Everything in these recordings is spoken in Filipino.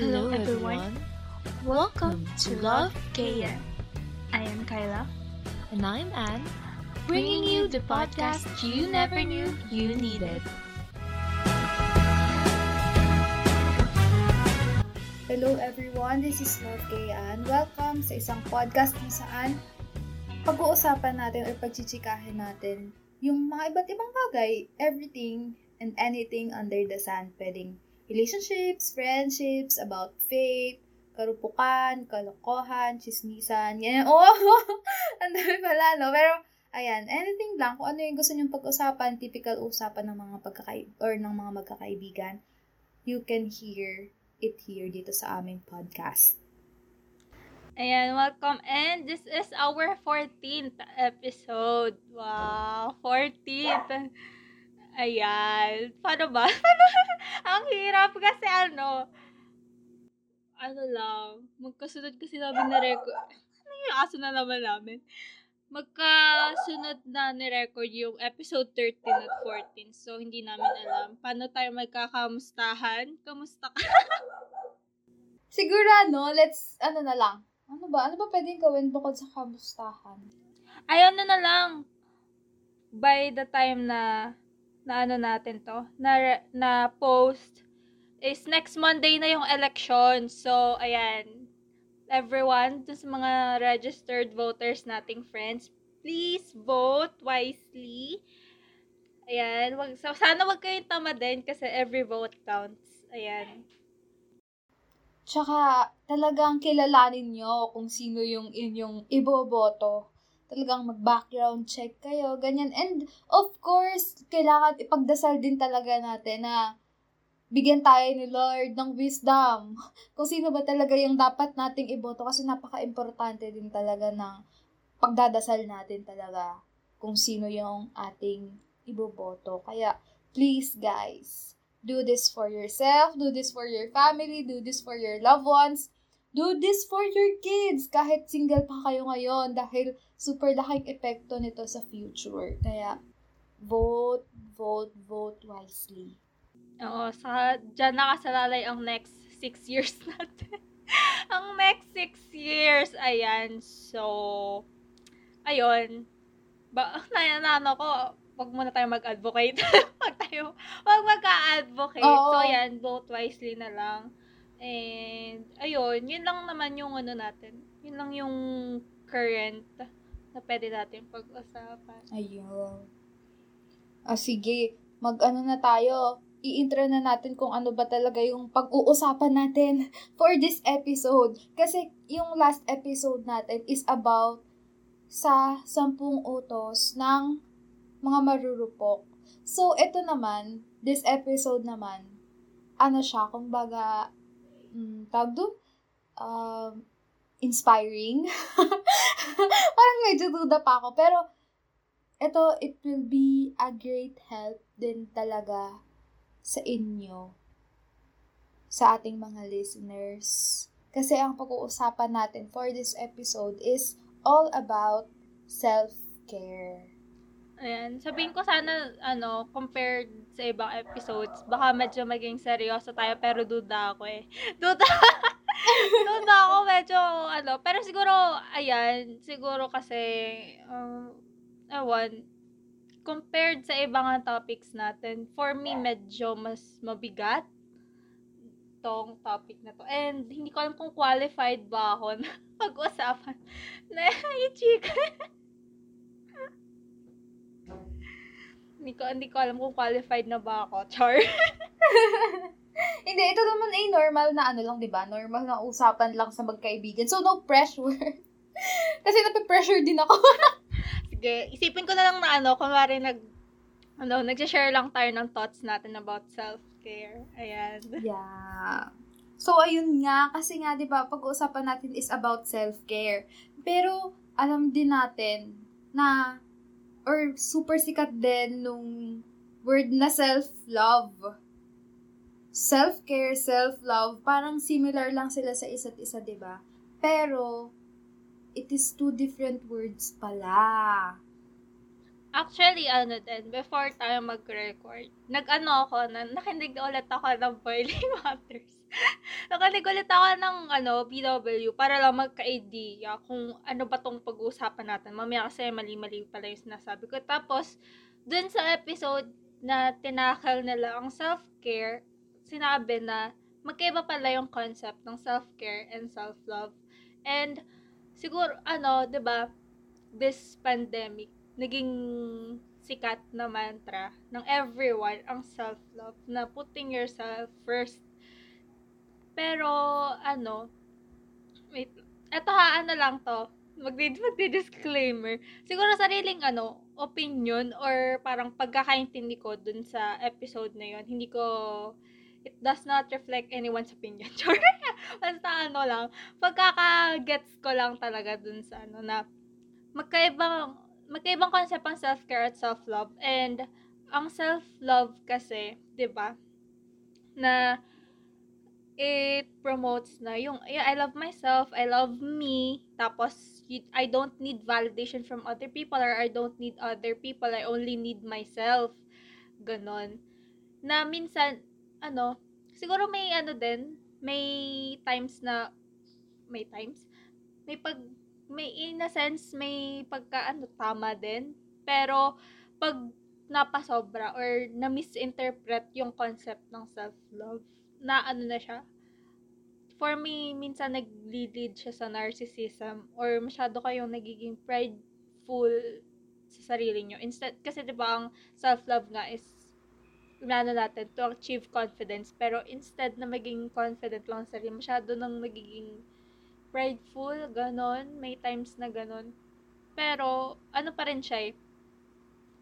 Hello, everyone. Welcome to Love KN. I am Kyla, And I'm Anne. bringing you the podcast you never knew you needed. Hello everyone, this is Love Kayan. Welcome sa isang podcast kung saan pag-uusapan natin or pagchichikahin natin yung mga iba't ibang bagay, everything and anything under the sun. Pwedeng relationships, friendships, about faith, karupukan, kalokohan, chismisan, ganyan. Oh, ang dami pala, no? Pero, ayan, anything lang, kung ano yung gusto nyong pag-usapan, typical usapan ng mga pagkakai or ng mga magkakaibigan, you can hear it here dito sa aming podcast. Ayan, welcome. And this is our 14th episode. Wow, 14th. Ayan. Paano ba? Ang hirap kasi ano, ano lang, magkasunod kasi namin na record. Ano yung aso na naman namin? Magkasunod na ni-record yung episode 13 at 14. So, hindi namin alam. Paano tayo magkakamustahan? Kamusta ka? Siguro ano, let's, ano na lang. Ano ba? Ano ba pwedeng gawin bukod sa kamustahan? Ayun na na lang. By the time na na ano natin to, na, na post, is next Monday na yung election. So, ayan. Everyone, dun sa mga registered voters nating friends, please vote wisely. Ayan. Wag, so, sana wag kayong tama din kasi every vote counts. Ayan. Tsaka, talagang kilalanin nyo kung sino yung inyong iboboto. Talagang mag-background check kayo, ganyan. And, of course, kailangan ipagdasal din talaga natin na bigyan tayo ni Lord ng wisdom. Kung sino ba talaga yung dapat nating iboto kasi napaka-importante din talaga ng pagdadasal natin talaga kung sino yung ating iboboto. Kaya, please guys, do this for yourself, do this for your family, do this for your loved ones, do this for your kids kahit single pa kayo ngayon dahil super laking epekto nito sa future. Kaya, vote, vote, vote wisely. Oo, sa dyan nakasalalay ang next six years natin. ang next six years, ayan. So, ayun. Ba, na, na ano ko, wag muna tayo mag-advocate. wag tayo, wag magka-advocate. Oo. So, ayan, vote wisely na lang. And, ayun, yun lang naman yung ano natin. Yun lang yung current na pwede natin pag-usapan. Ayun. Ah, sige. Mag-ano na tayo. I-intro na natin kung ano ba talaga yung pag-uusapan natin for this episode. Kasi yung last episode natin is about sa sampung utos ng mga marurupok. So, ito naman, this episode naman, ano siya, kumbaga, mm, tawag doon, um, inspiring. Parang medyo duda pa ako. Pero, ito, it will be a great help din talaga sa inyo, sa ating mga listeners. Kasi ang pag-uusapan natin for this episode is all about self-care. Ayan. Sabihin ko sana, ano, compared sa ibang episodes, baka medyo maging seryoso tayo, pero duda ako eh. Duda! duda ako medyo, ano, pero siguro, ayan, siguro kasi, um, ewan, compared sa ibang topics natin, for me, medyo mas mabigat tong topic na to. And, hindi ko alam kung qualified ba ako na pag-usapan na yung chika. Hindi ko, hindi ko alam kung qualified na ba ako. Char. Hindi, ito naman ay normal na ano lang, di ba? Normal na usapan lang sa magkaibigan. So, no pressure. Kasi nape-pressure din ako. Sige, isipin ko na lang na ano, kunwari nag, ano, nag-share lang tayo ng thoughts natin about self-care. Ayan. Yeah. So, ayun nga. Kasi nga, di ba, pag-uusapan natin is about self-care. Pero, alam din natin na, or super sikat din nung word na self-love. Self-care, self-love, parang similar lang sila sa isa't isa, ba? Pero, it is two different words pala. Actually, ano din, before tayo mag-record, nag-ano ako, na, nakinig ulit ako ng Boiling Waters. Nakinig ulit ako ng, ano, BW, para lang magka-idea kung ano ba tong pag-uusapan natin. Mamaya kasi mali-mali pala yung sinasabi ko. Tapos, dun sa episode na tinakal nila ang self-care, sinabi na magkaiba pala yung concept ng self-care and self-love. And, siguro, ano, ba this pandemic, naging sikat na mantra ng everyone ang self-love, na putting yourself first. Pero, ano, wait, eto ha, ano lang to, magdi-disclaimer. Siguro sariling, ano, opinion or parang pagkakaintindi ko dun sa episode na yon hindi ko, it does not reflect anyone's opinion. Basta ano lang, pagkaka-gets ko lang talaga dun sa ano na, magkaibang magkaibang concept ang self-care at self-love. And ang self-love kasi, 'di ba? Na it promotes na yung I love myself, I love me, tapos I don't need validation from other people or I don't need other people, I only need myself. Ganon. Na minsan, ano, siguro may ano din, may times na, may times, may pag may in a sense may pagka ano tama din pero pag napasobra or na misinterpret yung concept ng self-love na ano na siya for me minsan nag-lead siya sa narcissism or masyado kayong nagiging prideful sa sarili nyo instead kasi 'di ba ang self-love nga is inano natin to achieve confidence pero instead na maging confident lang sa sarili masyado nang nagiging prideful, ganon. May times na ganon. Pero, ano pa rin siya eh.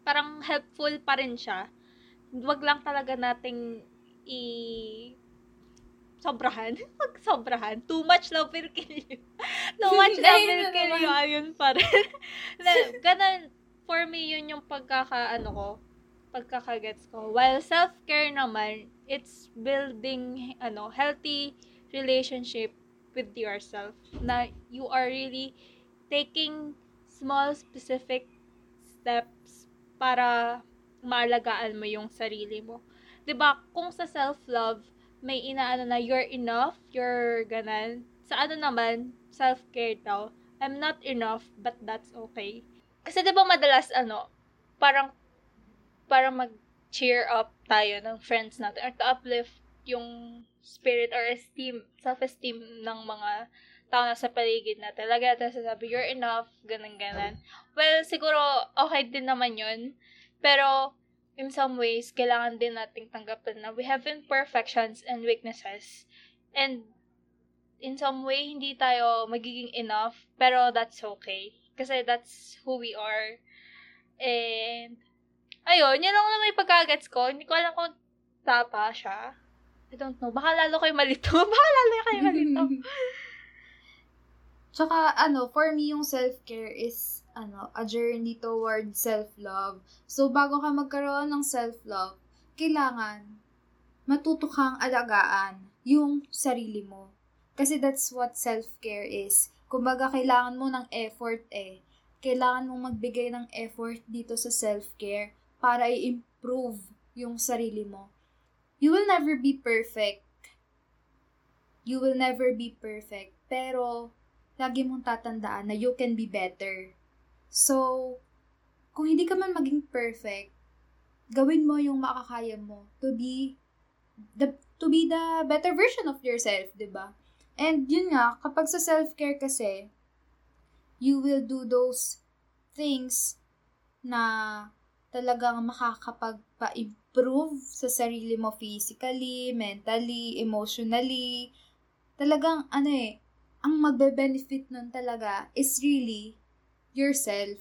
Parang helpful pa rin siya. Wag lang talaga nating i sobrahan. Wag sobrahan. Too much love will kill you. Too much love will kill you. Ayun pa rin. Ganon. For me, yun yung pagkaka, ano ko, pagkakagets ko. While self-care naman, it's building, ano, healthy relationship with yourself na you are really taking small specific steps para maalagaan mo yung sarili mo. 'Di ba? Kung sa self-love may inaano na you're enough, you're ganan. Sa ano naman, self-care daw. I'm not enough, but that's okay. Kasi 'di ba madalas ano, parang para mag-cheer up tayo ng friends natin or to uplift yung spirit or esteem, self-esteem ng mga tao na sa paligid na talaga at sasabi, you're enough, ganun-ganan. Well, siguro, okay din naman yun. Pero, in some ways, kailangan din nating tanggapin na we have imperfections and weaknesses. And, in some way, hindi tayo magiging enough, pero that's okay. Kasi that's who we are. And, ayun, yun lang na may pagkagets ko. Hindi ko alam kung tapa siya. I don't know. Baka lalo kayo malito. Baka lalo kayo malito. Tsaka, ano, for me, yung self-care is, ano, a journey toward self-love. So, bago ka magkaroon ng self-love, kailangan matuto kang alagaan yung sarili mo. Kasi that's what self-care is. Kumbaga, kailangan mo ng effort eh. Kailangan mong magbigay ng effort dito sa self-care para i-improve yung sarili mo you will never be perfect. You will never be perfect. Pero, lagi mong tatandaan na you can be better. So, kung hindi ka man maging perfect, gawin mo yung makakaya mo to be the to be the better version of yourself, 'di ba? And yun nga, kapag sa self-care kasi, you will do those things na talagang makakapagpa-improve improve sa sarili mo physically, mentally, emotionally. Talagang, ano eh, ang magbe-benefit nun talaga is really yourself.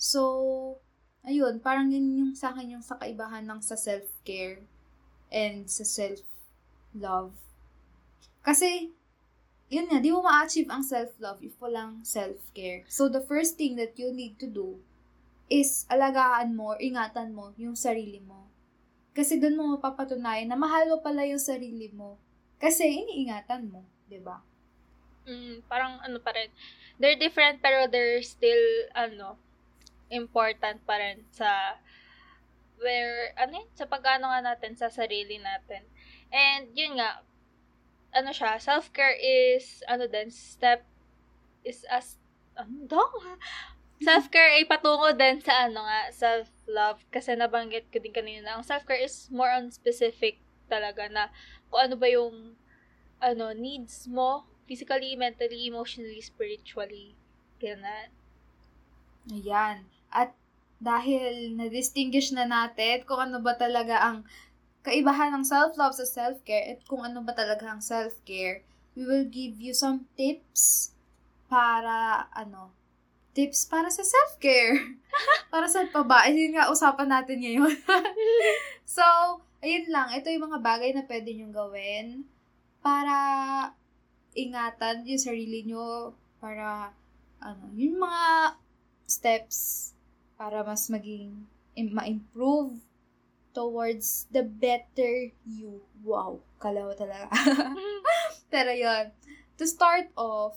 So, ayun, parang yun yung sa akin yung sa kaibahan ng sa self-care and sa self-love. Kasi, yun nga, di mo ma-achieve ang self-love if walang self-care. So, the first thing that you need to do is alagaan mo, ingatan mo yung sarili mo. Kasi doon mo mapapatunayan na mahal mo pala yung sarili mo. Kasi iniingatan mo, di ba? Mm, parang ano pa rin. They're different pero they're still, ano, important pa rin sa where, ano yun, sa pag-ano nga natin sa sarili natin. And, yun nga, ano siya, self-care is, ano din, step, is as, ano daw? Self-care ay patungo din sa, ano nga, self-love. Kasi nabanggit ko din kanina, ang self-care is more on specific talaga na kung ano ba yung, ano, needs mo, physically, mentally, emotionally, spiritually. Ganun. Ayan. At dahil na-distinguish na natin kung ano ba talaga ang kaibahan ng self-love sa self-care at kung ano ba talaga ang self-care, we will give you some tips para, ano, tips para sa self-care. para sa pa ba? Ayun nga, usapan natin ngayon. so, ayun lang. Ito yung mga bagay na pwede nyong gawin para ingatan yung sarili nyo, para, ano, yung mga steps para mas maging ma-improve towards the better you. Wow, kalawa talaga. Pero yon to start off,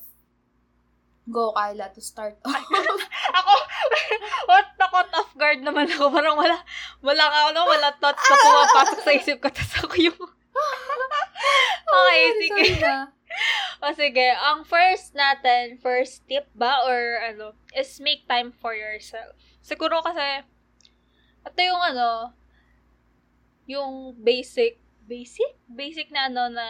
go Kyla, to start off. ako, what nakot off guard naman ako. Parang wala, wala nga ako, no? wala thoughts na pumapasok sa isip ko. Tapos ako yung, okay, sige. O sige, ang first natin, first tip ba, or ano, is make time for yourself. Siguro kasi, ito yung ano, yung basic, basic? Basic na ano na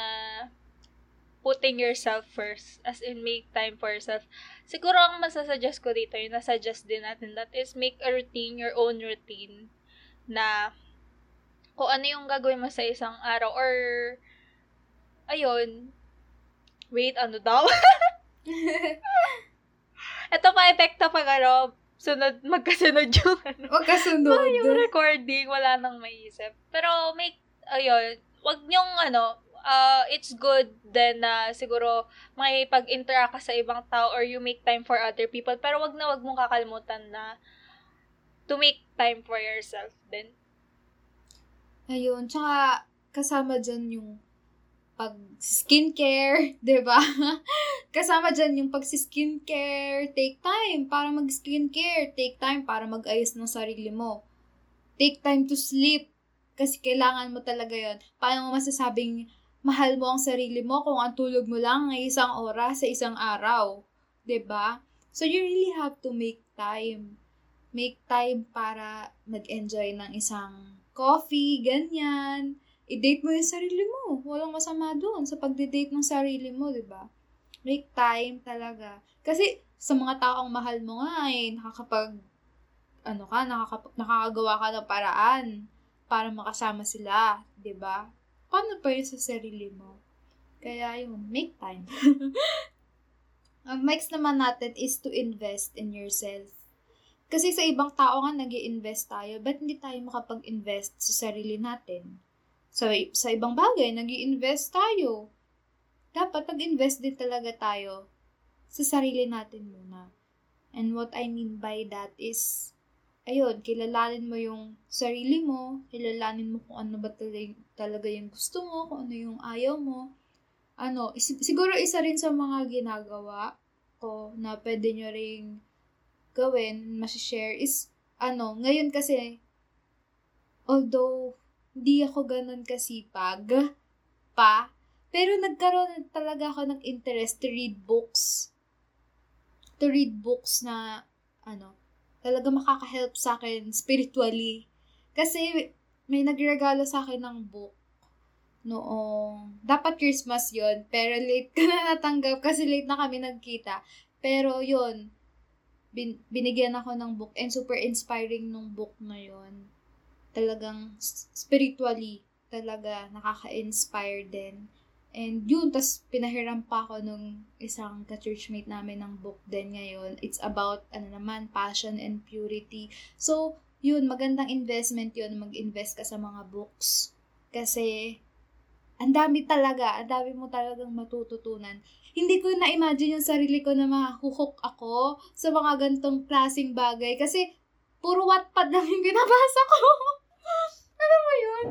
putting yourself first. As in, make time for yourself. Siguro ang masasuggest ko dito, yung nasuggest din natin, that is make a routine, your own routine, na kung ano yung gagawin mo sa isang araw, or, ayun, wait, ano daw? Ito pa epekto pag ano, sunod, magkasunod yung ano. Magkasunod. yung recording, wala nang maisip. Pero make, ayun, wag niyong ano, uh, it's good then na uh, siguro makipag-interact ka sa ibang tao or you make time for other people. Pero wag na wag mong kakalimutan na to make time for yourself din. Ayun, tsaka kasama dyan yung pag skincare, 'di ba? Kasama diyan yung pag skincare, take time para mag skincare, take time para mag-ayos ng sarili mo. Take time to sleep kasi kailangan mo talaga 'yon. Paano mo masasabing mahal mo ang sarili mo kung ang tulog mo lang ay isang oras sa isang araw, 'di ba? So you really have to make time. Make time para mag-enjoy ng isang coffee, ganyan i-date mo yung sarili mo. Walang masama doon sa pagde-date ng sarili mo, di ba? Make time talaga. Kasi sa mga taong mahal mo nga eh, nakakapag, ano ka, nakakap- nakakagawa ka ng paraan para makasama sila, di ba? Paano pa yun sa sarili mo? Kaya yung make time. Ang next naman natin is to invest in yourself. Kasi sa ibang tao nga nag invest tayo, ba't hindi tayo makapag-invest sa sarili natin? Sa, sa ibang bagay, nag invest tayo. Dapat nag-invest din talaga tayo sa sarili natin muna. And what I mean by that is, ayun, kilalanin mo yung sarili mo, kilalanin mo kung ano ba talaga, yung gusto mo, kung ano yung ayaw mo. Ano, siguro isa rin sa mga ginagawa ko na pwede nyo ring gawin, masishare is, ano, ngayon kasi, although hindi ako ganun kasipag pa. Pero nagkaroon talaga ako ng interest to read books. To read books na, ano, talaga makaka-help sa akin spiritually. Kasi may nagregalo sa akin ng book noong, dapat Christmas yon pero late ko na natanggap kasi late na kami nagkita. Pero yon bin, binigyan ako ng book and super inspiring nung book na yon talagang spiritually talaga nakaka-inspire din. And yun, tas pinahiram pa ako nung isang ka-churchmate namin ng book din ngayon. It's about, ano naman, passion and purity. So, yun, magandang investment yun, mag-invest ka sa mga books. Kasi, ang dami talaga, ang dami mo talagang matututunan. Hindi ko na-imagine yung sarili ko na mahuhook ako sa mga gantong klaseng bagay. Kasi, puro Wattpad lang yung binabasa ko. Alam mo yun?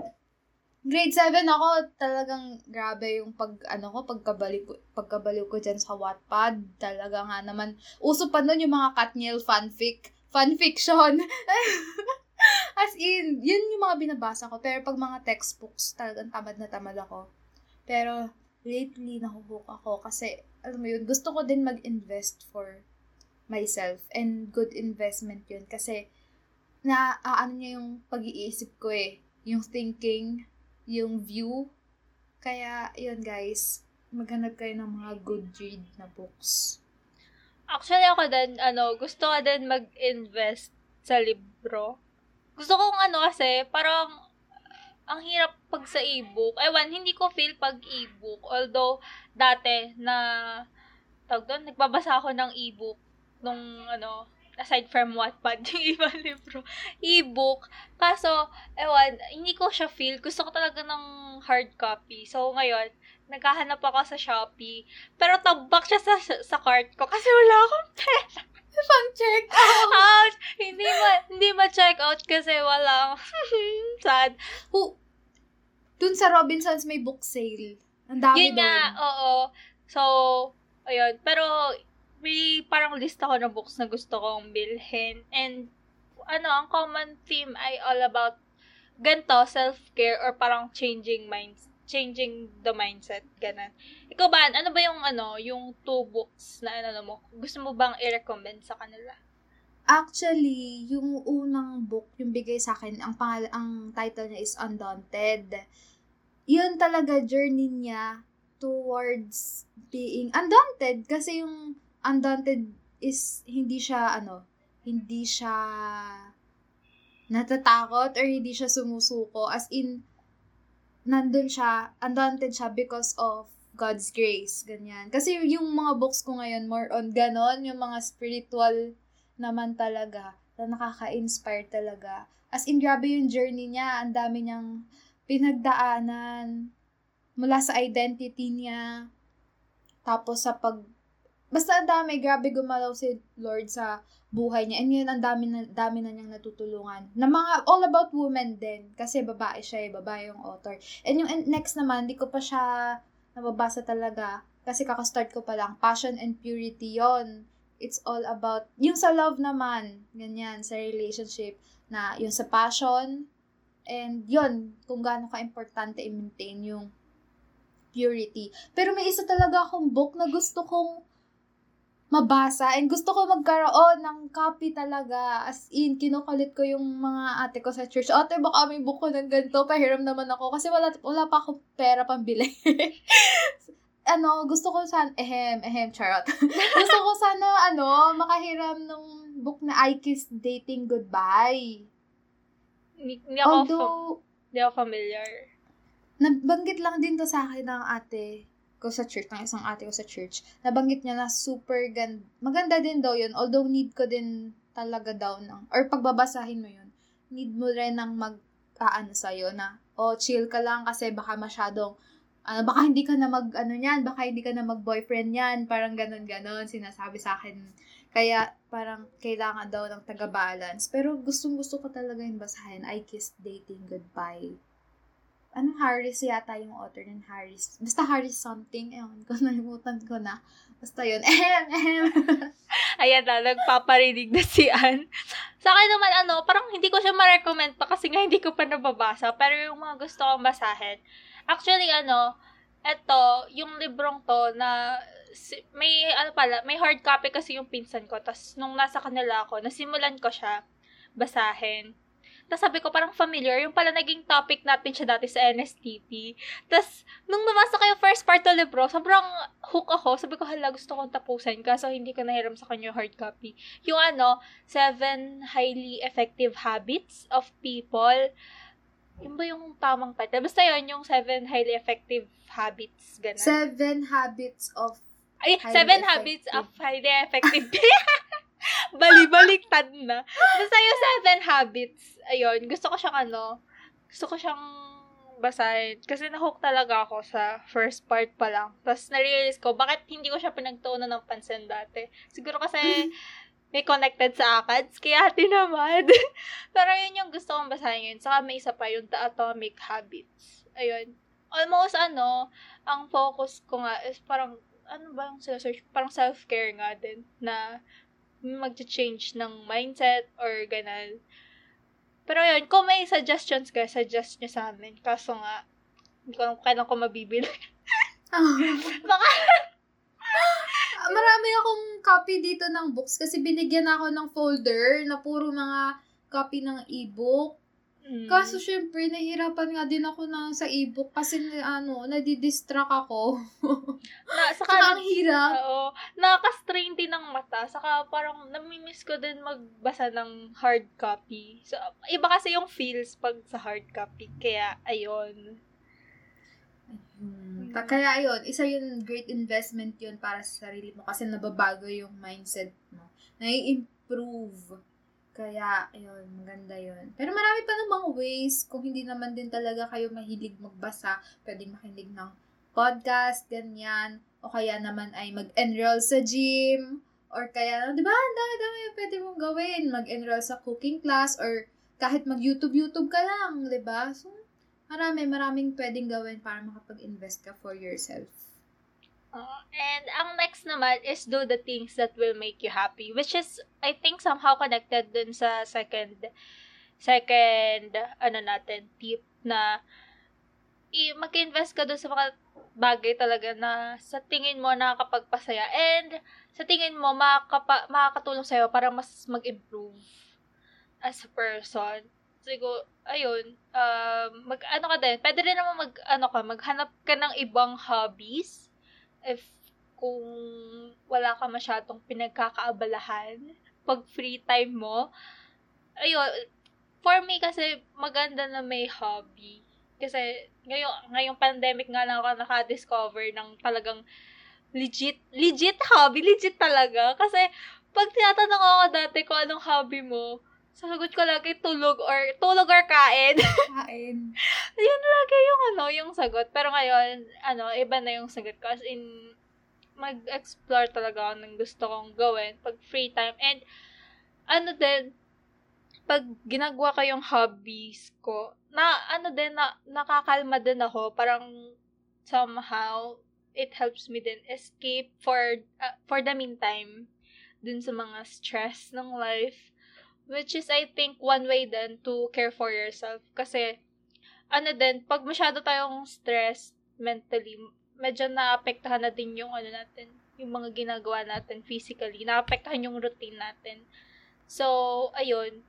Grade 7 ako, talagang grabe yung pag, ano ko, pagkabalik, pagkabalik ko dyan sa Wattpad. Talaga nga naman. Uso pa nun yung mga Katniel fanfic. fan fiction. As in, yun yung mga binabasa ko. Pero pag mga textbooks, talagang tamad na tamad ako. Pero, lately, nahubook ako kasi, alam mo yun, gusto ko din mag-invest for myself. And good investment yun. Kasi, na, uh, ano niya yung pag-iisip ko eh. Yung thinking, yung view. Kaya, yun guys, maghanap kayo ng mga good read na books. Actually, ako din, ano, gusto ko din mag-invest sa libro. Gusto kong ano kasi, parang, ang hirap pag sa e-book. Ewan, hindi ko feel pag e-book. Although, dati, na, tawag doon, nagbabasa ako ng e-book nung, ano, aside from Wattpad, yung ibang libro, e-book. Kaso, ewan, hindi ko siya feel. Gusto ko talaga ng hard copy. So, ngayon, naghahanap ako sa Shopee. Pero tabak siya sa, sa cart ko kasi wala akong pera. Pang check out. Hindi ma, hindi ma-check out kasi wala. Sad. Oh, dun sa Robinsons may book sale. Ang dami Yun nga, doon. oo. So, ayun. Pero, may parang list ako ng books na gusto kong bilhin. And, ano, ang common theme ay all about ganito, self-care or parang changing minds changing the mindset, ganun. Ikaw ba, ano ba yung ano, yung two books na ano mo, gusto mo bang i-recommend sa kanila? Actually, yung unang book, yung bigay sa akin, ang pangal ang title niya is Undaunted. Yun talaga journey niya towards being undaunted kasi yung undaunted is hindi siya ano, hindi siya natatakot or hindi siya sumusuko as in nandun siya, undaunted siya because of God's grace, ganyan. Kasi yung mga books ko ngayon, more on ganon, yung mga spiritual naman talaga, na nakaka-inspire talaga. As in, grabe yung journey niya, ang dami niyang pinagdaanan, mula sa identity niya, tapos sa pag, basta ang dami, grabe gumalaw si Lord sa buhay niya. And yun, ang dami na, dami na niyang natutulungan. Na mga, all about women din. Kasi babae siya eh, babae yung author. And yung next naman, di ko pa siya nababasa talaga. Kasi kakastart ko pa lang. Passion and Purity yon It's all about, yung sa love naman, ganyan, sa relationship, na yung sa passion, and yon kung gaano ka-importante i-maintain yung purity. Pero may isa talaga akong book na gusto kong mabasa and gusto ko magkaroon ng copy talaga. As in, kinukulit ko yung mga ate ko sa church. Ate, baka may book ko ng ganito. Pahiram naman ako. Kasi wala, wala pa akong pera pambili. ano, gusto ko sana, ehem, ehem, charot. gusto ko sana, ano, makahiram ng book na I Kiss Dating Goodbye. Hindi, hindi ako, Although, fa- hindi ako familiar. Nabanggit lang din to sa akin ng ate ko sa church, ng isang ate ko sa church, nabanggit niya na super ganda. Maganda din daw yun, although need ko din talaga daw ng, or pagbabasahin mo yun, need mo rin ng mag, aano sa'yo na, oh, chill ka lang kasi baka masyadong, ano, baka hindi ka na mag, ano yan, baka hindi ka na mag-boyfriend yan, parang ganun-ganon, sinasabi sa akin. Kaya, parang, kailangan daw ng taga-balance. Pero, gustong-gusto ko talaga yung basahin, I Kissed Dating Goodbye anong Harris yata yung author ng Harris. Basta Harris something. Ewan ko, nalimutan ko na. Basta yun. Ehem, ehem. Ayan na, nagpaparinig na si Ann. Sa akin naman, ano, parang hindi ko siya ma-recommend pa kasi nga hindi ko pa nababasa. Pero yung mga gusto kong basahin, actually, ano, eto, yung librong to na may, ano pala, may hard copy kasi yung pinsan ko. Tapos, nung nasa kanila ako, nasimulan ko siya basahin. Tapos sabi ko, parang familiar. Yung pala naging topic natin siya dati sa NSTP. Tapos, nung ko yung first part ng libro, sobrang hook ako. Sabi ko, hala, gusto kong tapusin. Kaso hindi ko nahiram sa kanya hard copy. Yung ano, Seven Highly Effective Habits of People. Yun ba yung tamang title? Basta yun, yung Seven Highly Effective Habits. Ganun. Seven Habits of Ay, Seven effective. Habits of Highly Effective Bali-baliktad na. Basta yung Seven Habits, ayun, gusto ko siyang ano, gusto ko siyang basahin. Kasi nahook talaga ako sa first part pa lang. Tapos narealize ko, bakit hindi ko siya pinagtuunan ng pansin dati. Siguro kasi may connected sa ACADS, kaya tinamad. Pero yun yung gusto kong basahin yun. Saka may isa pa yung The Atomic Habits. Ayun. Almost ano, ang focus ko nga is parang, ano ba yung search? Parang self-care nga din. Na mag-change ng mindset or ganun. Pero yun, kung may suggestions guys, suggest nyo sa amin. Kaso nga, hindi ko alam kailan ko mabibili. Baka, Ah, Marami akong copy dito ng books kasi binigyan ako ng folder na puro mga copy ng e-book. Mm. Kaso syempre, nahihirapan nga din ako na sa e-book kasi ano, nadidistract ako. na, saka, Saka ang hirap. Oo. Nakaka-strain din ng mata. Saka parang namimiss ko din magbasa ng hard copy. So, iba kasi yung feels pag sa hard copy. Kaya, ayun. Hmm. Ta- Kaya ayun, isa yun, great investment yun para sa sarili mo kasi nababago yung mindset mo. Nai-improve. Kaya, ayun, maganda yun. Pero marami pa namang ways, kung hindi naman din talaga kayo mahilig magbasa, pwedeng makinig ng podcast, ganyan. O kaya naman ay mag-enroll sa gym. Or kaya, di ba, ang dami-dami pwede mong gawin. Mag-enroll sa cooking class or kahit mag-YouTube-YouTube ka lang, di ba? So, marami, maraming pwedeng gawin para makapag-invest ka for yourself. And ang next naman is do the things that will make you happy. Which is, I think, somehow connected dun sa second, second, ano natin, tip na i- mag-invest ka dun sa mga bagay talaga na sa tingin mo nakakapagpasaya and sa tingin mo makakapa, makakatulong sa'yo para mas mag-improve as a person. Siguro, ayun, um, mag, ano ka din, pwede rin naman mag, ano ka, maghanap ka ng ibang hobbies if kung wala ka masyadong pinagkakaabalahan pag free time mo. Ayun, for me kasi maganda na may hobby. Kasi ngayong, ngayong pandemic nga lang ako nakadiscover ng talagang legit, legit hobby, legit talaga. Kasi pag tinatanong ako dati kung anong hobby mo, sasagot ko lagi tulog or tulog or kain. Kain. Yun lagi yung ano, yung sagot. Pero ngayon, ano, iba na yung sagot ko. As in, mag-explore talaga ako ng gusto kong gawin pag free time. And, ano din, pag ginagawa ko yung hobbies ko, na, ano din, na, nakakalma din ako. Parang, somehow, it helps me din escape for, uh, for the meantime, dun sa mga stress ng life. Which is, I think, one way din to care for yourself. Kasi, ano din, pag masyado tayong stress mentally, medyo naapektahan na din yung ano natin, yung mga ginagawa natin physically, naapektahan yung routine natin. So, ayun,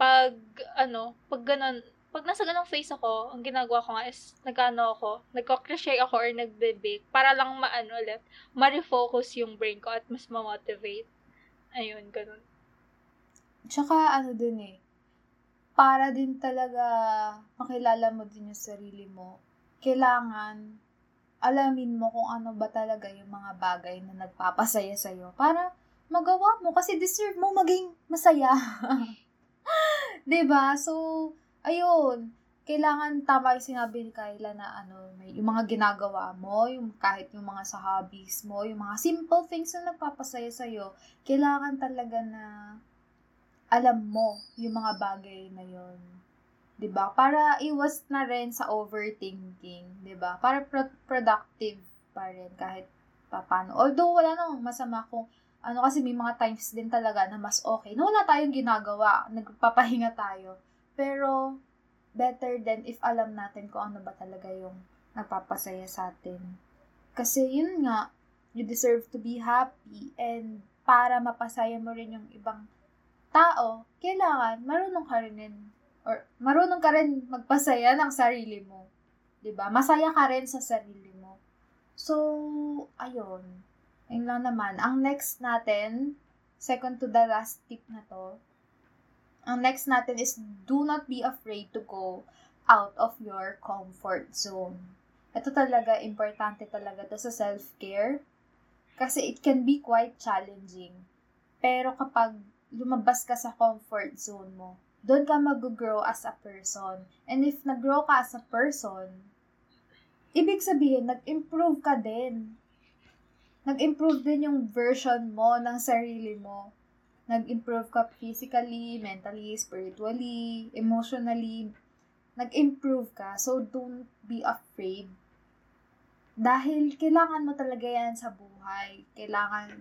pag, ano, pag ganun, pag nasa ganong phase ako, ang ginagawa ko nga is, nagano ako, nagko-crochet ako or nagbe-bake para lang maano ulit, ma-refocus yung brain ko at mas ma-motivate. Ayun, ganun. Tsaka ano din eh, para din talaga makilala mo din yung sarili mo, kailangan alamin mo kung ano ba talaga yung mga bagay na nagpapasaya sa'yo para magawa mo kasi deserve mo maging masaya. 'Di ba So, ayun, kailangan tama yung sinabi ni Kyla na ano, may, yung mga ginagawa mo, yung kahit yung mga sa hobbies mo, yung mga simple things na nagpapasaya sa'yo, kailangan talaga na alam mo yung mga bagay na yon 'di ba? Para iwas na rin sa overthinking, 'di ba? Para pro- productive pa rin kahit paano. Although wala namang masama kung ano kasi may mga times din talaga na mas okay na wala tayong ginagawa, nagpapahinga tayo. Pero better than if alam natin kung ano ba talaga yung nagpapasaya sa atin. Kasi yun nga, you deserve to be happy and para mapasaya mo rin yung ibang tao, kailangan marunong ka rin or marunong ka rin magpasaya ng sarili mo. 'Di ba? Masaya ka rin sa sarili mo. So, ayun. Ayun lang naman. Ang next natin, second to the last tip na to, ang next natin is do not be afraid to go out of your comfort zone. Ito talaga, importante talaga to sa self-care. Kasi it can be quite challenging. Pero kapag lumabas ka sa comfort zone mo, doon ka mag-grow as a person. And if nag-grow ka as a person, ibig sabihin, nag-improve ka din. Nag-improve din yung version mo ng sarili mo. Nag-improve ka physically, mentally, spiritually, emotionally. Nag-improve ka. So, don't be afraid. Dahil kailangan mo talaga yan sa buhay. Kailangan,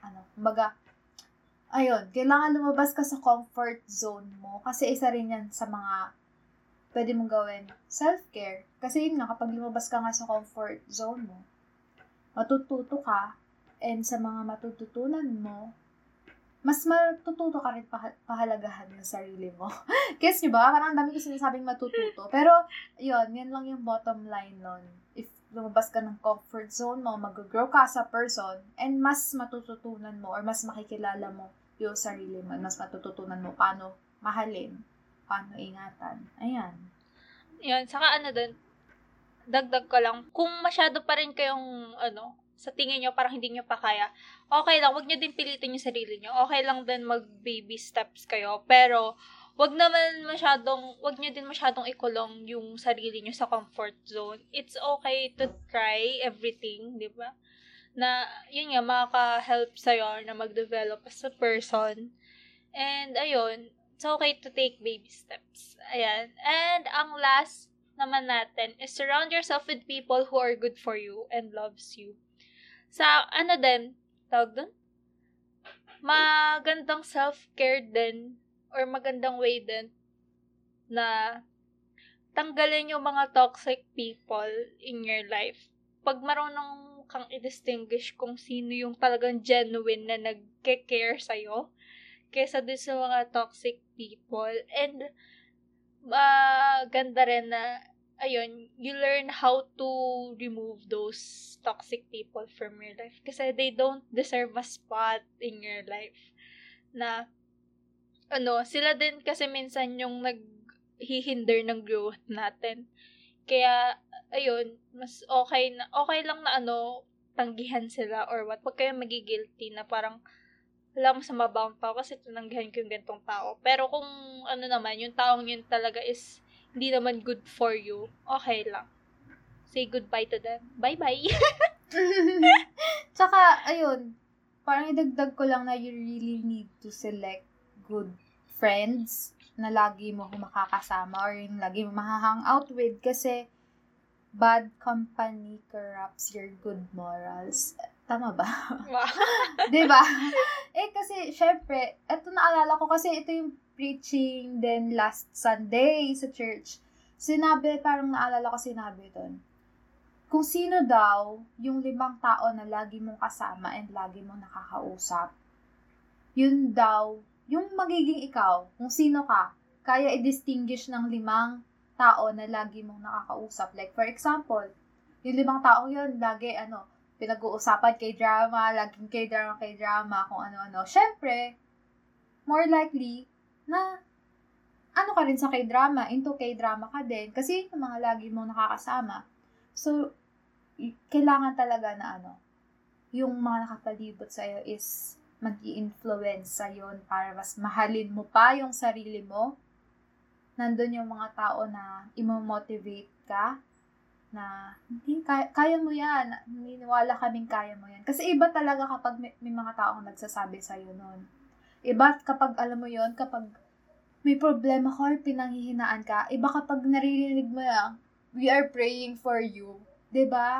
ano, kumbaga, ayun, kailangan lumabas ka sa comfort zone mo. Kasi isa rin yan sa mga pwede mong gawin. Self-care. Kasi yun nga, kapag lumabas ka nga sa comfort zone mo, matututo ka, and sa mga matututunan mo, mas matututo ka rin pah- pahalagahan ng sarili mo. Guess nyo ba? Parang ang dami ko sinasabing matututo. Pero, yun, yan lang yung bottom line nun. Lumabas ka ng comfort zone mo, mag-grow ka as a person, and mas matututunan mo, or mas makikilala mo yung sarili mo, mas matututunan mo paano mahalin, paano ingatan. Ayan. Yun, saka ano dun, dagdag ko lang, kung masyado pa rin kayong, ano, sa tingin nyo parang hindi nyo pa kaya, okay lang, wag nyo din pilitin yung sarili nyo. Okay lang din mag-baby steps kayo. Pero, wag naman masyadong, wag nyo din masyadong ikulong yung sarili nyo sa comfort zone. It's okay to try everything, di ba? Na, yun nga, makaka-help sa'yo na mag-develop as a person. And, ayun, it's okay to take baby steps. Ayan. And, ang last naman natin is surround yourself with people who are good for you and loves you sa ano din, tawag doon? Magandang self-care din or magandang way din na tanggalin yung mga toxic people in your life. Pag marunong kang i-distinguish kung sino yung talagang genuine na nagke-care sa'yo, kesa din sa mga toxic people. And, maganda uh, rin na ayun, you learn how to remove those toxic people from your life. Kasi they don't deserve a spot in your life. Na, ano, sila din kasi minsan yung naghihinder ng growth natin. Kaya, ayun, mas okay na, okay lang na ano, tanggihan sila or what. Huwag kayo magigilty na parang, wala mo sa mabawang tao kasi tinanggihan ko yung gantong tao. Pero kung ano naman, yung taong yun talaga is hindi naman good for you, okay lang. Say goodbye to them. Bye-bye. Tsaka, ayun, parang idagdag ko lang na you really need to select good friends na lagi mo makakasama or yung lagi mo mahahang out with kasi bad company corrupts your good morals. Tama ba? Wow. diba? Eh, kasi, syempre, eto naalala ko kasi ito yung preaching then last Sunday sa church. Sinabi, parang naalala ko sinabi doon. Kung sino daw yung limang tao na lagi mong kasama and lagi mong nakakausap, yun daw, yung magiging ikaw, kung sino ka, kaya i-distinguish ng limang tao na lagi mong nakakausap. Like, for example, yung limang tao yun, lagi, ano, pinag-uusapan kay drama, laging kay drama, kay drama, kung ano-ano. Siyempre, more likely, na ano ka rin sa k-drama, into k-drama ka din. Kasi yung mga lagi mong nakakasama. So, kailangan talaga na ano, yung mga nakapalibot sa'yo is mag influence sa'yo para mas mahalin mo pa yung sarili mo. Nandun yung mga tao na imo-motivate ka na hindi kaya, kaya mo yan. Naniniwala kaming kaya mo yan. Kasi iba talaga kapag may, may mga taong nagsasabi sa iyo noon. Iba kapag alam mo yon kapag may problema ka or pinanghihinaan ka, iba kapag naririnig mo lang, we are praying for you. ba diba?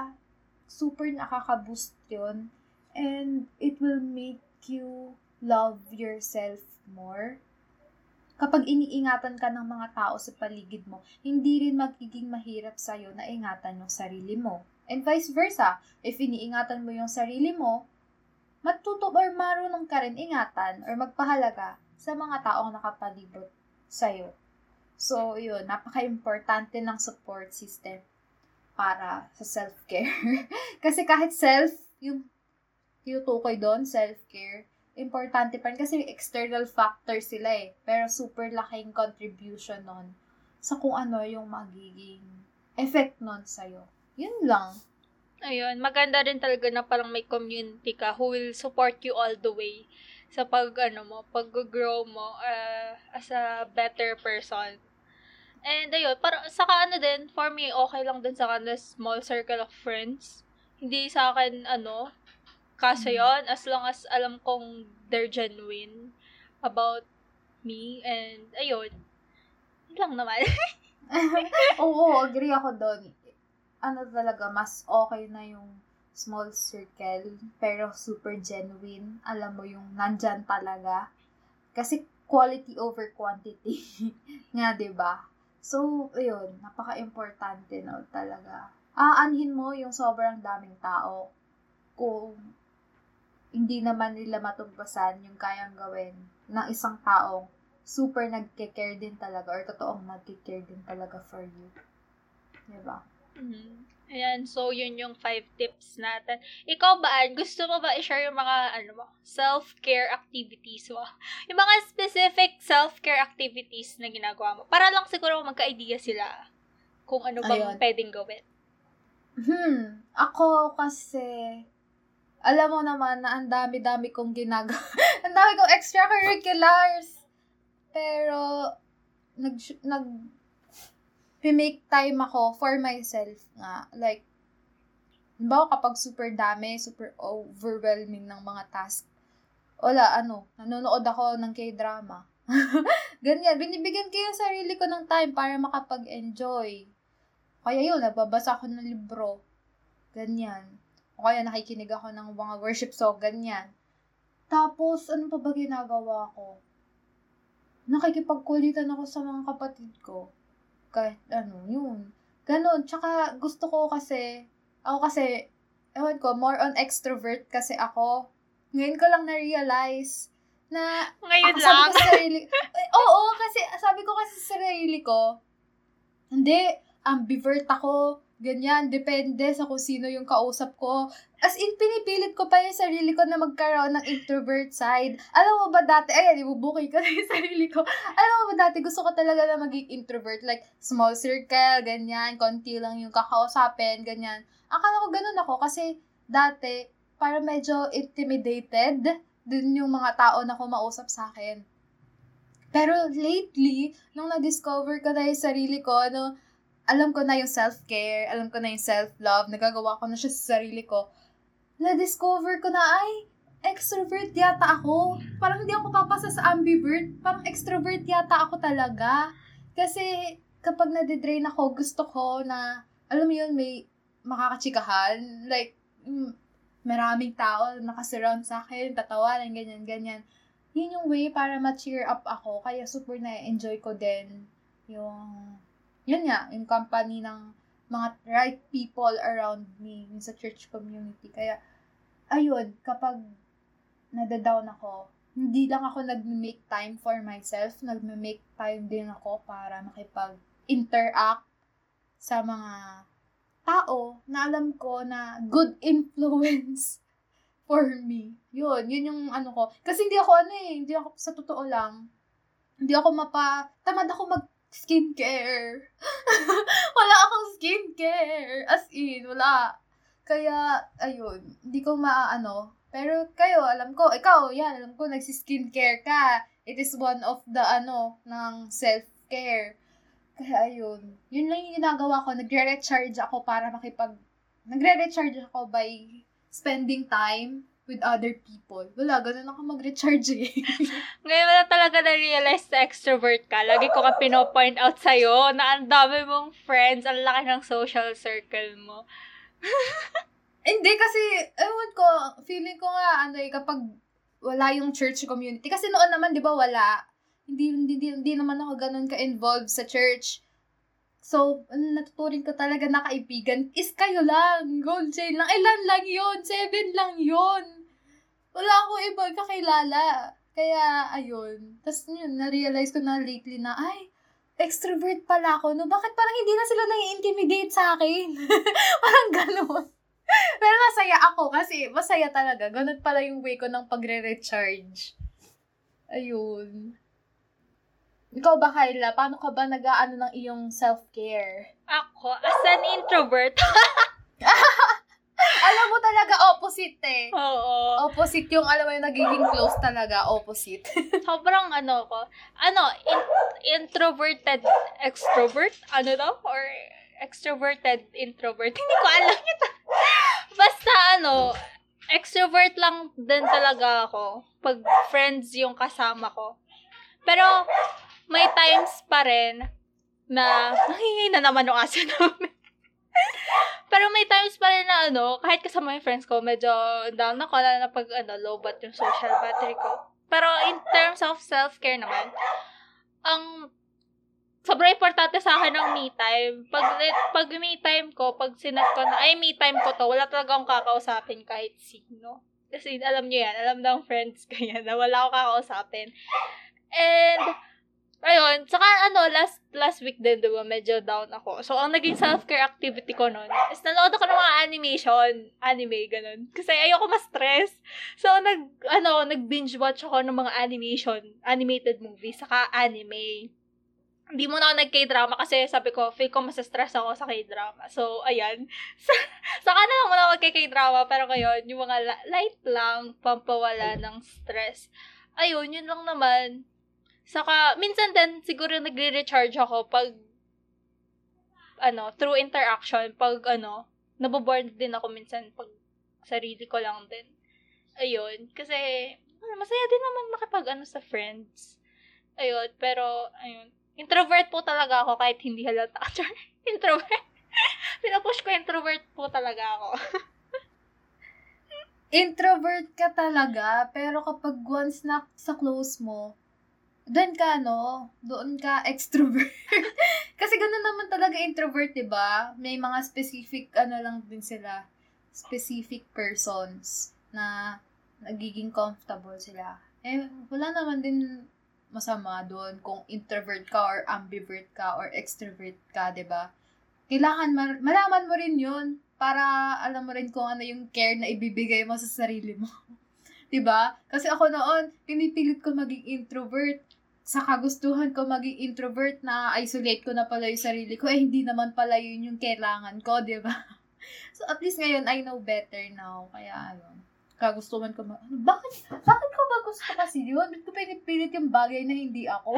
Super nakaka-boost yun. And it will make you love yourself more kapag iniingatan ka ng mga tao sa paligid mo, hindi rin magiging mahirap sa'yo na ingatan yung sarili mo. And vice versa, if iniingatan mo yung sarili mo, matuto or marunong ka rin ingatan or magpahalaga sa mga taong nakapalibot sa'yo. So, yun, napaka-importante ng support system para sa self-care. Kasi kahit self, yung tinutukoy doon, self-care, importante pa rin kasi external factor sila eh. Pero super laking contribution nun sa kung ano yung magiging effect nun sa'yo. Yun lang. Ayun, maganda rin talaga na parang may community ka who will support you all the way sa pag, ano mo, pag-grow mo uh, as a better person. And ayun, para, saka ano din, for me, okay lang din sa kanila small circle of friends. Hindi sa akin, ano, Kaso mm. yon as long as alam kong they're genuine about me and ayun, yun lang naman. Oo, agree ako doon. Ano talaga, mas okay na yung small circle, pero super genuine. Alam mo yung nandyan talaga. Kasi quality over quantity. nga, ba? So, ayun, napaka-importante no talaga. Aanhin mo yung sobrang daming tao kung hindi naman nila matumbasan yung kayang gawin ng isang taong super nagke-care din talaga or totoong nagke-care din talaga for you. Diba? Mhm. Ayan, so yun yung five tips natin. Ikaw ba, gusto mo ba i-share yung mga ano mo, self-care activities mo? Yung mga specific self-care activities na ginagawa mo. Para lang siguro magka-idea sila kung ano bang Ayun. pwedeng gawin. Hmm, ako kasi, alam mo naman na ang dami-dami kong ginagawa. ang dami kong extracurriculars. Pero, nag, nag, make time ako for myself nga. Like, ba kapag super dami, super overwhelming ng mga task, wala, ano, nanonood ako ng k-drama. Ganyan, binibigyan ko yung sarili ko ng time para makapag-enjoy. Kaya yun, nagbabasa ako ng libro. Ganyan. O kaya nakikinig ako ng mga worship song, ganyan. Tapos, ano pa ba ginagawa ko? Nakikipagkulitan ako sa mga kapatid ko. Kahit ano, yun. Ganon. Tsaka, gusto ko kasi, ako kasi, ewan ko, more on extrovert kasi ako. Ngayon ko lang na-realize na Ngayon ako lang. sabi ko sa sarili, eh, oo, kasi sabi ko kasi sa sarili ko, hindi, ambivert ako, ganyan, depende sa kung sino yung kausap ko. As in, pinipilit ko pa yung sarili ko na magkaroon ng introvert side. Alam mo ba dati, ayan, ibubuking ko na yung sarili ko. Alam mo ba dati, gusto ko talaga na maging introvert, like, small circle, ganyan, konti lang yung kakausapin, ganyan. Akala ko ganun ako kasi dati, para medyo intimidated din yung mga tao na kumausap sa akin. Pero lately, nung na-discover ko na yung sarili ko, ano, alam ko na yung self-care, alam ko na yung self-love, nagagawa ko na siya sa sarili ko, na-discover ko na, ay, extrovert yata ako. Parang hindi ako papasa sa ambivert. Parang extrovert yata ako talaga. Kasi, kapag nadidrain ako, gusto ko na, alam mo yun, may makakachikahan. Like, mm, maraming tao nakasurround sa akin, tatawanan, ganyan, ganyan. Yun yung way para ma-cheer up ako. Kaya super na-enjoy ko din yung, yun nga, yung company ng mga right people around me yung sa church community. Kaya, ayun, kapag nadadown ako, hindi lang ako nag-make time for myself, nag-make time din ako para makipag-interact sa mga tao na alam ko na good influence for me. Yun, yun yung ano ko. Kasi hindi ako ano eh, hindi ako, sa totoo lang, hindi ako mapa, tamad ako mag skincare. wala akong skincare. As in, wala. Kaya, ayun, hindi ko maaano. Pero kayo, alam ko, ikaw, yan, alam ko, nagsi-skincare ka. It is one of the, ano, ng self-care. Kaya ayun, yun lang yung ginagawa ko. Nagre-recharge ako para makipag... Nagre-recharge ako by spending time with other people. Wala, ganun ako mag-recharge eh. Ngayon wala talaga na-realize na extrovert ka. Lagi ko ka pinopoint out sa'yo na ang dami mong friends, ang laki ng social circle mo. Hindi kasi, ewan ko, feeling ko nga, ano eh, kapag wala yung church community. Kasi noon naman, di ba, wala. Hindi, hindi, hindi, hindi naman ako ganun ka-involved sa church. So, ano natuturin ko talaga na kaibigan is kayo lang. Gold chain lang. Ilan lang yon Seven lang yon Wala akong ibang kakilala. Kaya, ayun. Tapos yun, na-realize ko na lately na, ay, extrovert pala ako. No, bakit parang hindi na sila nai-intimidate sa akin? parang ganun. Pero masaya ako kasi masaya talaga. Ganun pala yung way ko ng pagre-recharge. Ayun. Ikaw ba, Kyla? Paano ka ba nag-aano ng iyong self-care? Ako, as an introvert, Alam mo talaga opposite eh. oo. Opposite yung, alam mo yung nagiging close talaga, opposite. Sobrang ano ko, ano, in- introverted extrovert? Ano daw? Or extroverted introvert? Hindi ko alam ito. Basta ano, extrovert lang din talaga ako pag friends yung kasama ko. Pero, may times pa rin na, nangingay na naman yung aso namin. Pero may times pa rin na ano, kahit kasama yung friends ko, medyo down ako, lalo na pag, ano, low bat yung social battery ko. Pero in terms of self-care naman, ang sobrang importante sa akin ng me time. Pag, pag me time ko, pag sinet ko na, ay, me time ko to, wala talaga akong kakausapin kahit sino. Kasi alam niyo yan, alam ng friends ko yan, na wala akong kakausapin. And, ayun, saka ano, last last week din, diba, medyo down ako. So, ang naging self-care activity ko nun is nanood ako ng mga animation, anime, ganun. Kasi ayoko ma-stress. So, nag, ano, nag-binge watch ako ng mga animation, animated movies, saka anime hindi mo na ako nag-K-drama kasi sabi ko, feel ko masa-stress ako sa K-drama. So, ayan. Sa, saka na lang muna mag-K-drama. Pero ngayon, yung mga light lang, pampawala ng stress. Ayun, yun lang naman. Saka, minsan din, siguro nagre-recharge ako pag, ano, through interaction. Pag, ano, naboboard din ako minsan pag sarili ko lang din. Ayun. Kasi, masaya din naman makipag, ano, sa friends. Ayun. Pero, ayun Introvert po talaga ako kahit hindi halata. introvert. Pinapush ko introvert po talaga ako. introvert ka talaga, pero kapag once na sa close mo, doon ka, no? Doon ka extrovert. Kasi ganoon naman talaga introvert, di ba? May mga specific, ano lang din sila, specific persons na nagiging comfortable sila. Eh, wala naman din masama doon kung introvert ka or ambivert ka or extrovert ka, 'di ba? Kailangan mar- malaman mo rin 'yun para alam mo rin kung ano yung care na ibibigay mo sa sarili mo. 'Di ba? Kasi ako noon, pinipilit ko maging introvert. Sa kagustuhan ko maging introvert na isolate ko na pala yung sarili ko, eh hindi naman pala yun yung kailangan ko, 'di ba? So at least ngayon I know better now. Kaya ano, kagustuhan ko, ma- ano, bakit, bakit ko ba gusto kasi yun? Ba't ko pinipilit yung bagay na hindi ako?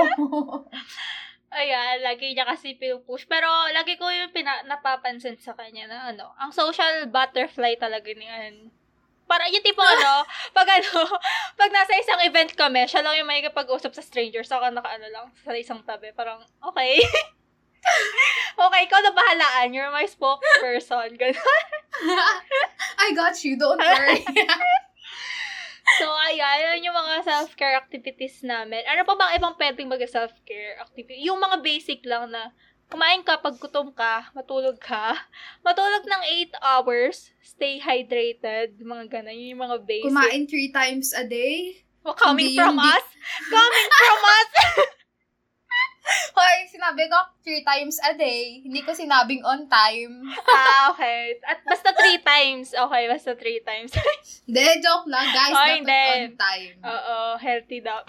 Ayan, lagi niya kasi pinupush. Pero, lagi ko yung pina- napapansin sa kanya na, ano, ang social butterfly talaga ni Ann. Para yung tipo ano, pag ano, pag nasa isang event kami, siya lang yung may kapag-usap sa strangers, ako naka ano lang, sa isang tabi. Parang, okay. okay, ikaw na bahalaan. You're my spokesperson. Ganun. I got you. Don't worry. so, ayan. Yun yung mga self-care activities namin. Ano pa bang ibang pwedeng mag-self-care activity? Yung mga basic lang na kumain ka pag gutom ka, matulog ka, matulog ng 8 hours, stay hydrated, mga ganun. Yun yung mga basic. Kumain 3 times a day. Oh, coming Hindi from us? Coming from us! Hoy, sinabi ko three times a day. Hindi ko sinabing on time. ah, okay. At basta three times. Okay, basta three times. Hindi, joke lang. Guys, oh, dapat on time. Oo, healthy daw.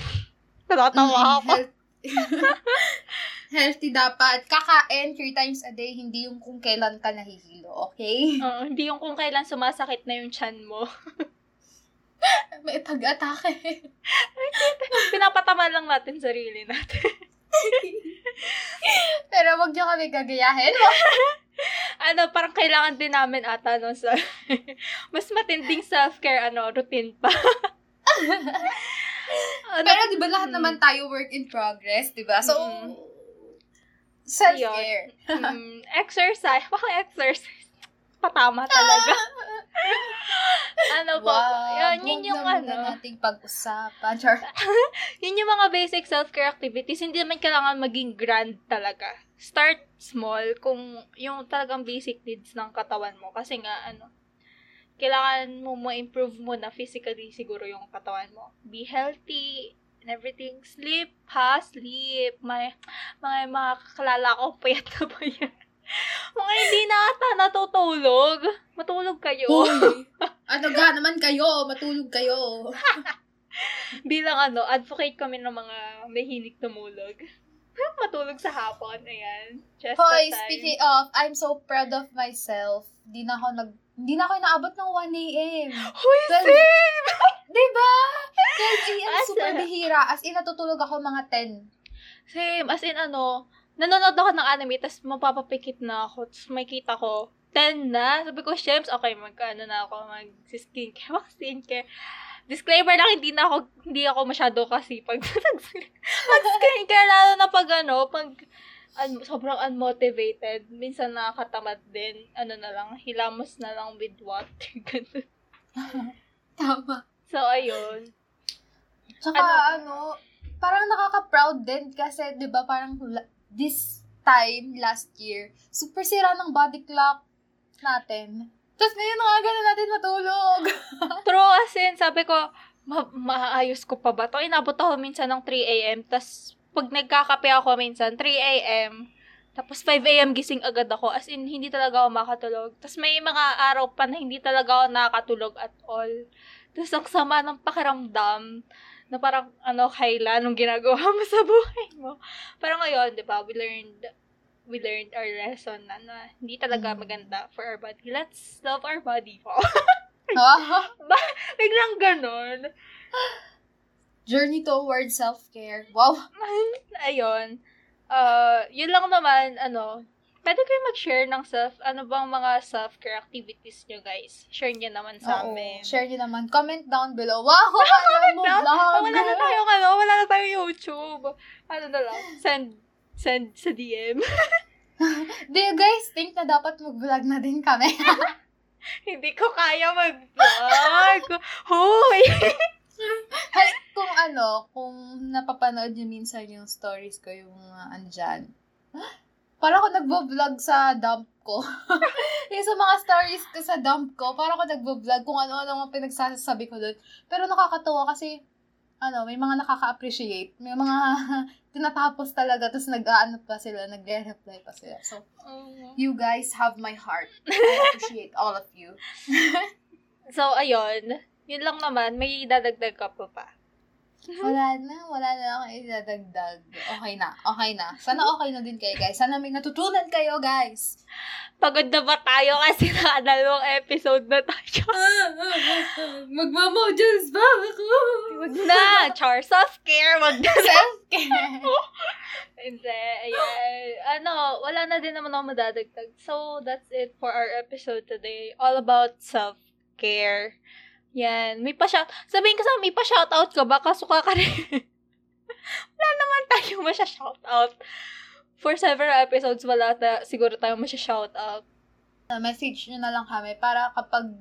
Natatawa mm, ako. Health- healthy dapat. Kakain three times a day, hindi yung kung kailan ka nahihilo, okay? Oo, uh, hindi yung kung kailan sumasakit na yung chan mo. May pag-atake. Pinapatama lang natin sarili natin. Pero wag niyo kami gagayahin. ano, parang kailangan din namin ata no, sa mas matinding self-care ano, routine pa. Ano, Pero 'di ba lahat mm. naman tayo work in progress, 'di ba? So mm. self-care. mm, exercise, bakit exercise? Patama talaga. ano po? Wow, yun, yun yung ano. nating pag-usapan. Char. yun yung mga basic self-care activities. Hindi naman kailangan maging grand talaga. Start small kung yung talagang basic needs ng katawan mo. Kasi nga, ano, kailangan mo ma-improve mo na physically siguro yung katawan mo. Be healthy and everything. Sleep, ha? Sleep. May, may mga kakalala ko, payat na ba yan? Mga hindi na ata natutulog. Matulog kayo. Uy, ano ga naman kayo? Matulog kayo. Bilang ano, advocate kami ng mga may hilig tumulog. Matulog sa hapon, ayan. Just Hoy, speaking of, I'm so proud of myself. Di na ako nag hindi na ako inaabot ng 1 a.m. Hoy, same! diba? 12 a.m. super bihira. As in, natutulog ako mga 10. Same. As in, ano, nanonood ako ng anime, tapos mapapapikit na ako, tapos may kita ko, 10 na. Sabi ko, Shems, okay, mag-ano na ako, mag-skincare, mag-skincare. Disclaimer lang, hindi na ako, hindi ako masyado kasi pag mag-skincare, lalo na pag ano, pag un- sobrang unmotivated. Minsan nakakatamad din. Ano na lang, hilamos na lang with water. Ganun. Tama. so, ayun. Tsaka ano, parang nakaka-proud din kasi 'di ba parang this time last year, super sira ng body clock natin. Tapos ngayon nga na natin matulog. True, as in, sabi ko, ma- maayos ko pa ba to? Inabot ako minsan ng 3 a.m. Tapos, pag nagkakape ako minsan, 3 a.m. Tapos 5 a.m. gising agad ako. As in, hindi talaga ako makatulog. Tapos may mga araw pa na hindi talaga ako nakatulog at all. Tapos ang sama ng pakiramdam na parang, ano, Kayla, anong ginagawa mo sa buhay mo? Parang ngayon, di ba, we learned we learned our lesson na, na hindi talaga Mm. maganda for our body. Let's love our body po. Ah, Biglang ganon. Journey towards self-care. Wow. Ayun. Uh, yun lang naman, ano, pwede kayo mag-share ng self, ano bang mga self-care activities nyo, guys? Share nyo naman sa Oo. amin. Share nyo naman. Comment down below. Wow, mo down? vlog. Wala na tayong, ano, wala na tayong YouTube. Ano na lang, send, send sa DM. Do you guys think na dapat mag-vlog na din kami? Hindi ko kaya mag-vlog. Hoy! Hay, kung ano, kung napapanood nyo minsan yung stories ko, yung mga andyan. Parang ako nagbo-vlog sa dump ko. yung sa mga stories ko sa dump ko, parang ako nagbo-vlog kung ano-ano mga pinagsasabi ko doon. Pero nakakatawa kasi, ano, may mga nakaka-appreciate. May mga tinatapos talaga, tapos nag-ano pa sila, nagre-reply pa sila. So, you guys have my heart. I appreciate all of you. so, ayun. Yun lang naman. May dadagdag ka pa pa. Wala na, wala na akong idadagdag. Okay na, okay na. Sana okay na din kayo, guys. Sana may natutunan kayo, guys. Pagod na ba tayo kasi nakadalawang episode na tayo? Magmamojals ba ako? Wag na! Char self-care! Wag na! Self-care. Hindi. Ayan. Ano, wala na din naman ako madadagdag. So, that's it for our episode today. All about self-care. Yan. May pa shout Sabihin ka sa may pa shoutout ka ba? Kasuka ka rin. wala naman tayo masya shoutout. For several episodes, wala ta, siguro tayo masya shoutout. Message nyo na lang kami para kapag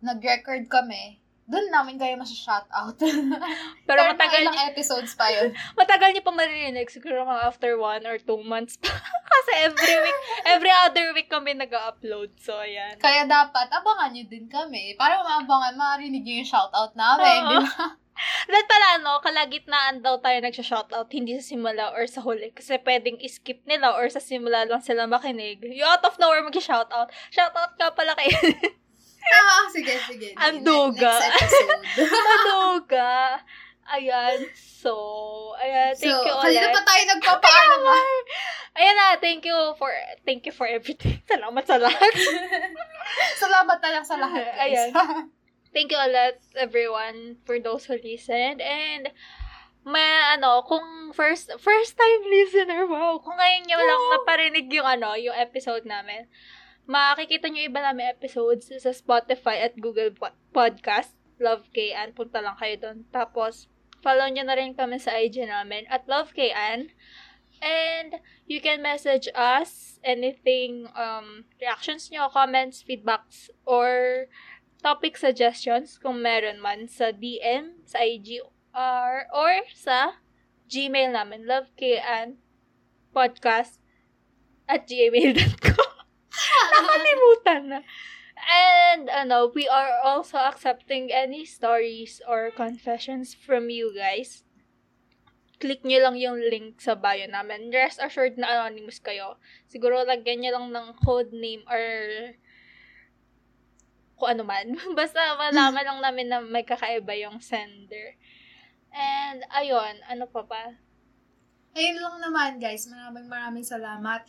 nag-record kami, doon namin kayo masya-shoutout. Pero mga matagal, ilang episodes pa yun. matagal niyo pa maririnig. Siguro mga after one or two months pa. Kasi every week, every other week kami nag-upload. So, ayan. Kaya dapat, abangan nyo din kami. Para maabangan, marinig nyo yung shoutout namin. Oo. di ba? Lahat pala, no, kalagitnaan daw tayo nagsha-shoutout, hindi sa simula or sa huli. Kasi pwedeng skip nila or sa simula lang sila makinig. Yung out of nowhere mag-shoutout. Shoutout ka pala kay Ah, sige, sige. Ang Ne- duga. Next. Tanuga. Ayan. So, ayan. Thank so, you ulit. kanina pa tayo nagpapaalam. Ayan na, thank you for, thank you for everything. Salamat sa lahat. Salamat na lang sa lahat, guys. Ayan. Thank you ulit, everyone, for those who listened. And, may, ano, kung first, first time listener, wow, kung ngayon nyo lang naparinig yung, ano, yung episode namin, makikita nyo iba namin episodes sa Spotify at Google Po- Podcast. Love K-An. Punta lang kayo doon. Tapos, follow nyo na rin kami sa IG namin at Love K-An. And, you can message us anything, um, reactions nyo, comments, feedbacks, or topic suggestions kung meron man sa DM, sa IG, or, or sa Gmail namin, lovekan podcast at gmail.com. Nakalimutan na. And, ano, we are also accepting any stories or confessions from you guys. Click nyo lang yung link sa bio namin. Rest assured na anonymous kayo. Siguro lagyan nyo lang ng code name or kung ano man. Basta malaman lang namin na may kakaiba yung sender. And, ayun, ano pa ba? Ayun lang naman, guys. Maraming maraming salamat.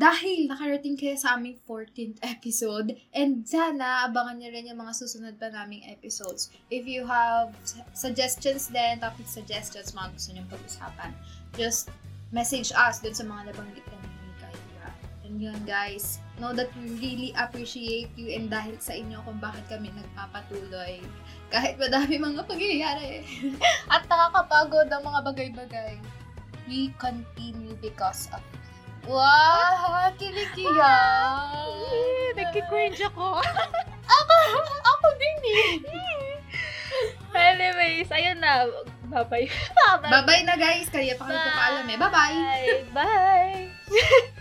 Dahil nakarating kayo sa aming 14th episode. And sana, abangan nyo rin yung mga susunod pa naming episodes. If you have su- suggestions din, topic suggestions, mga gusto nyo pag-usapan, just message us dun sa mga nabanggit na ni Kyla. And yun, guys. Know that we really appreciate you and dahil sa inyo kung bakit kami nagpapatuloy. Kahit madami mga pangyayari. At nakakapagod ang mga bagay-bagay. We continue because of Wow, kilikiya. Nagki-cringe ako. Ako din eh. Anyways, ayun na. Bye-bye. Bye-bye na guys. Kaya pa kami papaalam eh. Bye-bye. Bye. Bye.